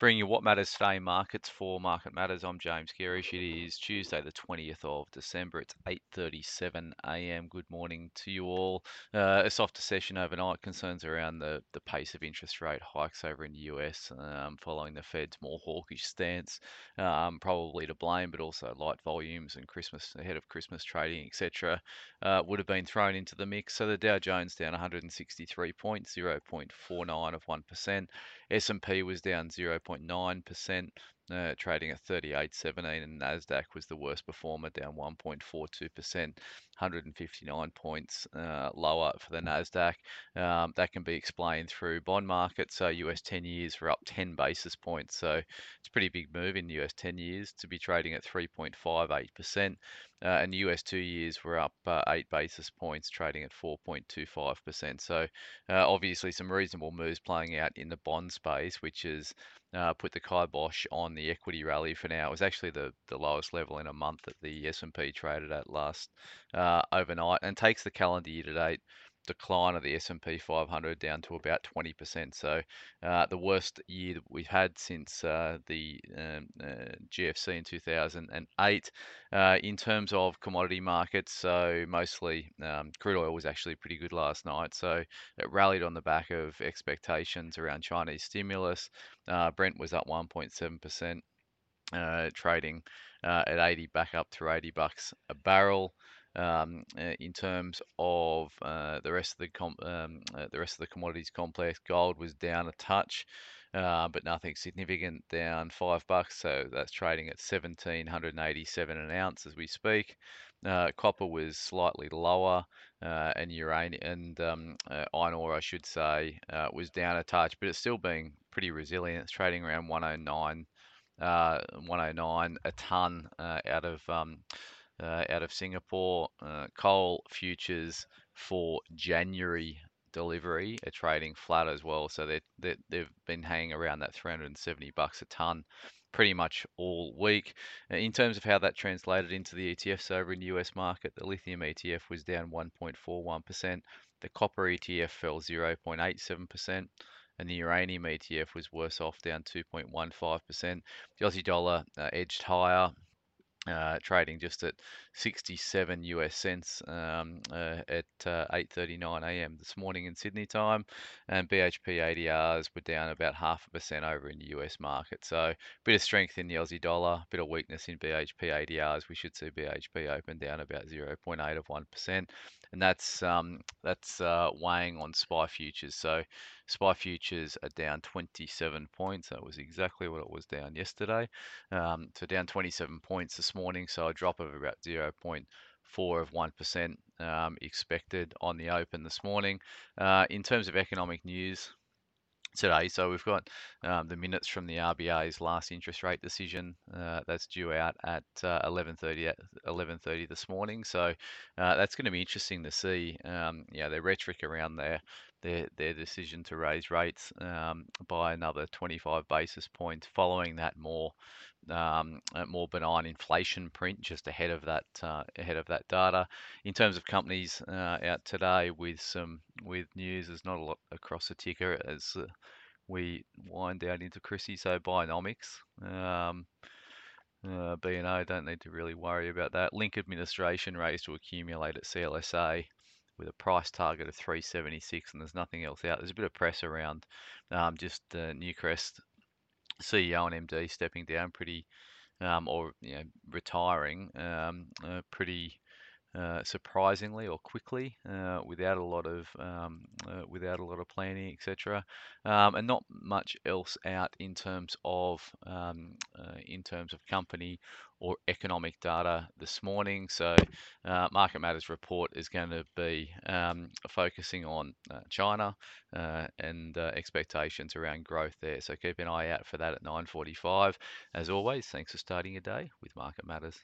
Bring you what matters today markets for Market Matters. I'm James Gerrish. It is Tuesday, the 20th of December. It's 8:37 a.m. Good morning to you all. Uh, a softer session overnight. Concerns around the the pace of interest rate hikes over in the US, um, following the Fed's more hawkish stance, um, probably to blame, but also light volumes and Christmas ahead of Christmas trading, etc. Uh, would have been thrown into the mix. So the Dow Jones down 163 points, 0.49 of one percent. S&P was down 0.9%, uh, trading at 38.17, and Nasdaq was the worst performer, down 1.42%, 159 points uh, lower for the Nasdaq. Um, that can be explained through bond markets. So US 10 years were up 10 basis points. So it's a pretty big move in the US 10 years to be trading at 3.58%. Uh, and US two years were up uh, eight basis points, trading at 4.25%. So, uh, obviously, some reasonable moves playing out in the bond space, which has uh, put the kibosh on the equity rally for now. It was actually the, the lowest level in a month that the S&P traded at last uh, overnight, and takes the calendar year to date decline of the S&P 500 down to about 20%. So uh, the worst year that we've had since uh, the um, uh, GFC in 2008. Uh, in terms of commodity markets, so mostly um, crude oil was actually pretty good last night. So it rallied on the back of expectations around Chinese stimulus. Uh, Brent was up 1.7%. Uh, trading at 80 back up to 80 bucks a barrel. Um, uh, in terms of uh, the rest of the com- um, uh, the rest of the commodities complex, gold was down a touch, uh, but nothing significant, down five bucks. So that's trading at 1787 an ounce as we speak. Uh, copper was slightly lower, uh, and uranium and um, iron ore, I should say, was down a touch, but it's still being pretty resilient. It's trading around 109. 109 a ton out of um, uh, out of Singapore. Uh, coal futures for January delivery are trading flat as well, so they they they've been hanging around that 370 bucks a ton pretty much all week. Uh, in terms of how that translated into the ETFs over in the US market, the lithium ETF was down 1.41%, the copper ETF fell 0.87%, and the uranium ETF was worse off, down 2.15%. The Aussie dollar uh, edged higher, uh, trading just at 67 US cents um, uh, at uh, 8:39 a.m. this morning in Sydney time, and BHP ADRs were down about half a percent over in the US market. So a bit of strength in the Aussie dollar, a bit of weakness in BHP ADRs. We should see BHP open down about 0.8 of one percent, and that's um, that's uh, weighing on SPI futures. So SPI futures are down 27 points. That was exactly what it was down yesterday. Um, so down 27 points this morning. So a drop of about 0.4 of 1% um, expected on the open this morning. Uh, in terms of economic news, today. So we've got um, the minutes from the RBA's last interest rate decision uh, that's due out at uh, 11:30 11:30 this morning. So uh, that's going to be interesting to see. Um, yeah, their rhetoric around their their their decision to raise rates um, by another 25 basis points following that more um, more benign inflation print just ahead of that uh, ahead of that data. In terms of companies uh, out today with some with news, there's not a lot across the ticker as uh, we wind down into Chrissy. So Bionomics. Um, uh, BNO don't need to really worry about that. Link administration raised to accumulate at CLSA with a price target of 376 and there's nothing else out. There's a bit of press around um, just uh, Newcrest CEO and MD stepping down pretty, um, or you know, retiring um, uh, pretty uh, surprisingly or quickly, uh, without a lot of um, uh, without a lot of planning, etc. Um, and not much else out in terms of um, uh, in terms of company or economic data this morning. So, uh, Market Matters report is going to be um, focusing on China and expectations around growth there. So keep an eye out for that at 9:45. As always, thanks for starting your day with Market Matters.